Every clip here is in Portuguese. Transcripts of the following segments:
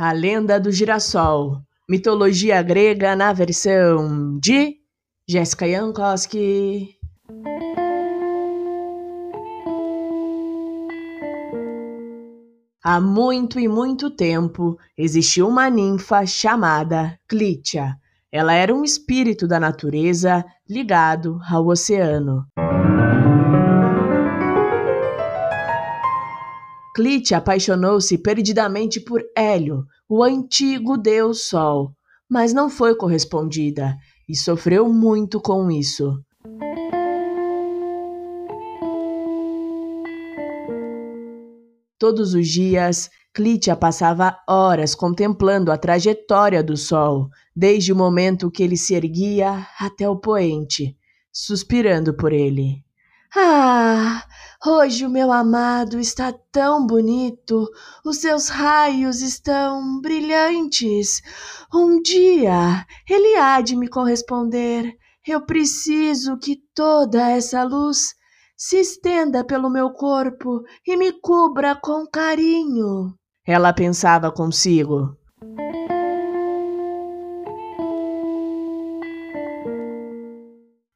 A Lenda do Girassol. Mitologia grega na versão de Jéssica Jankowski. Há muito e muito tempo existiu uma ninfa chamada Clítia. Ela era um espírito da natureza ligado ao oceano. Clite apaixonou-se perdidamente por Hélio, o antigo deus Sol, mas não foi correspondida e sofreu muito com isso. Todos os dias, Clitia passava horas contemplando a trajetória do sol, desde o momento que ele se erguia até o poente, suspirando por ele. Ah, hoje o meu amado está tão bonito, os seus raios estão brilhantes. Um dia ele há de me corresponder. Eu preciso que toda essa luz se estenda pelo meu corpo e me cubra com carinho. Ela pensava consigo.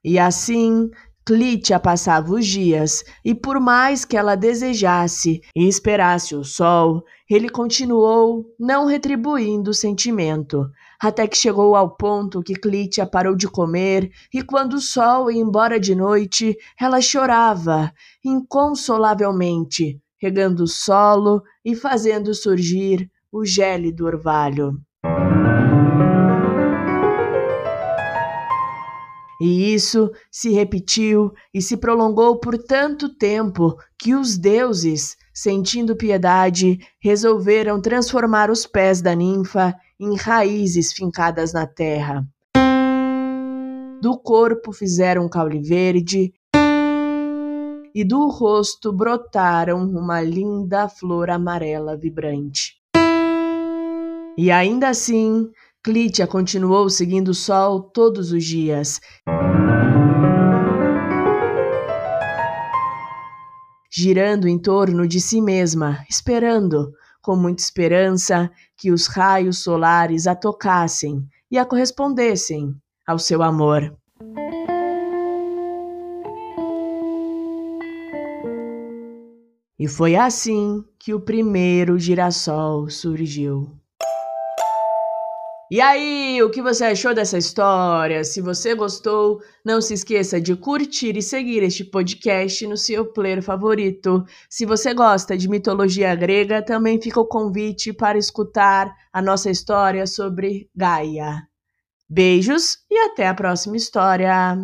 E assim Clitia passava os dias, e por mais que ela desejasse e esperasse o sol, ele continuou não retribuindo o sentimento, até que chegou ao ponto que Clitia parou de comer, e quando o sol ia embora de noite, ela chorava inconsolavelmente, regando o solo e fazendo surgir o gélido orvalho. E isso se repetiu e se prolongou por tanto tempo que os deuses, sentindo piedade, resolveram transformar os pés da ninfa em raízes fincadas na terra. Do corpo fizeram um caule verde e do rosto brotaram uma linda flor amarela vibrante. E ainda assim, Clítia continuou seguindo o sol todos os dias. Girando em torno de si mesma, esperando, com muita esperança, que os raios solares a tocassem e a correspondessem ao seu amor. E foi assim que o primeiro girassol surgiu. E aí, o que você achou dessa história? Se você gostou, não se esqueça de curtir e seguir este podcast no seu player favorito. Se você gosta de mitologia grega, também fica o convite para escutar a nossa história sobre Gaia. Beijos e até a próxima história!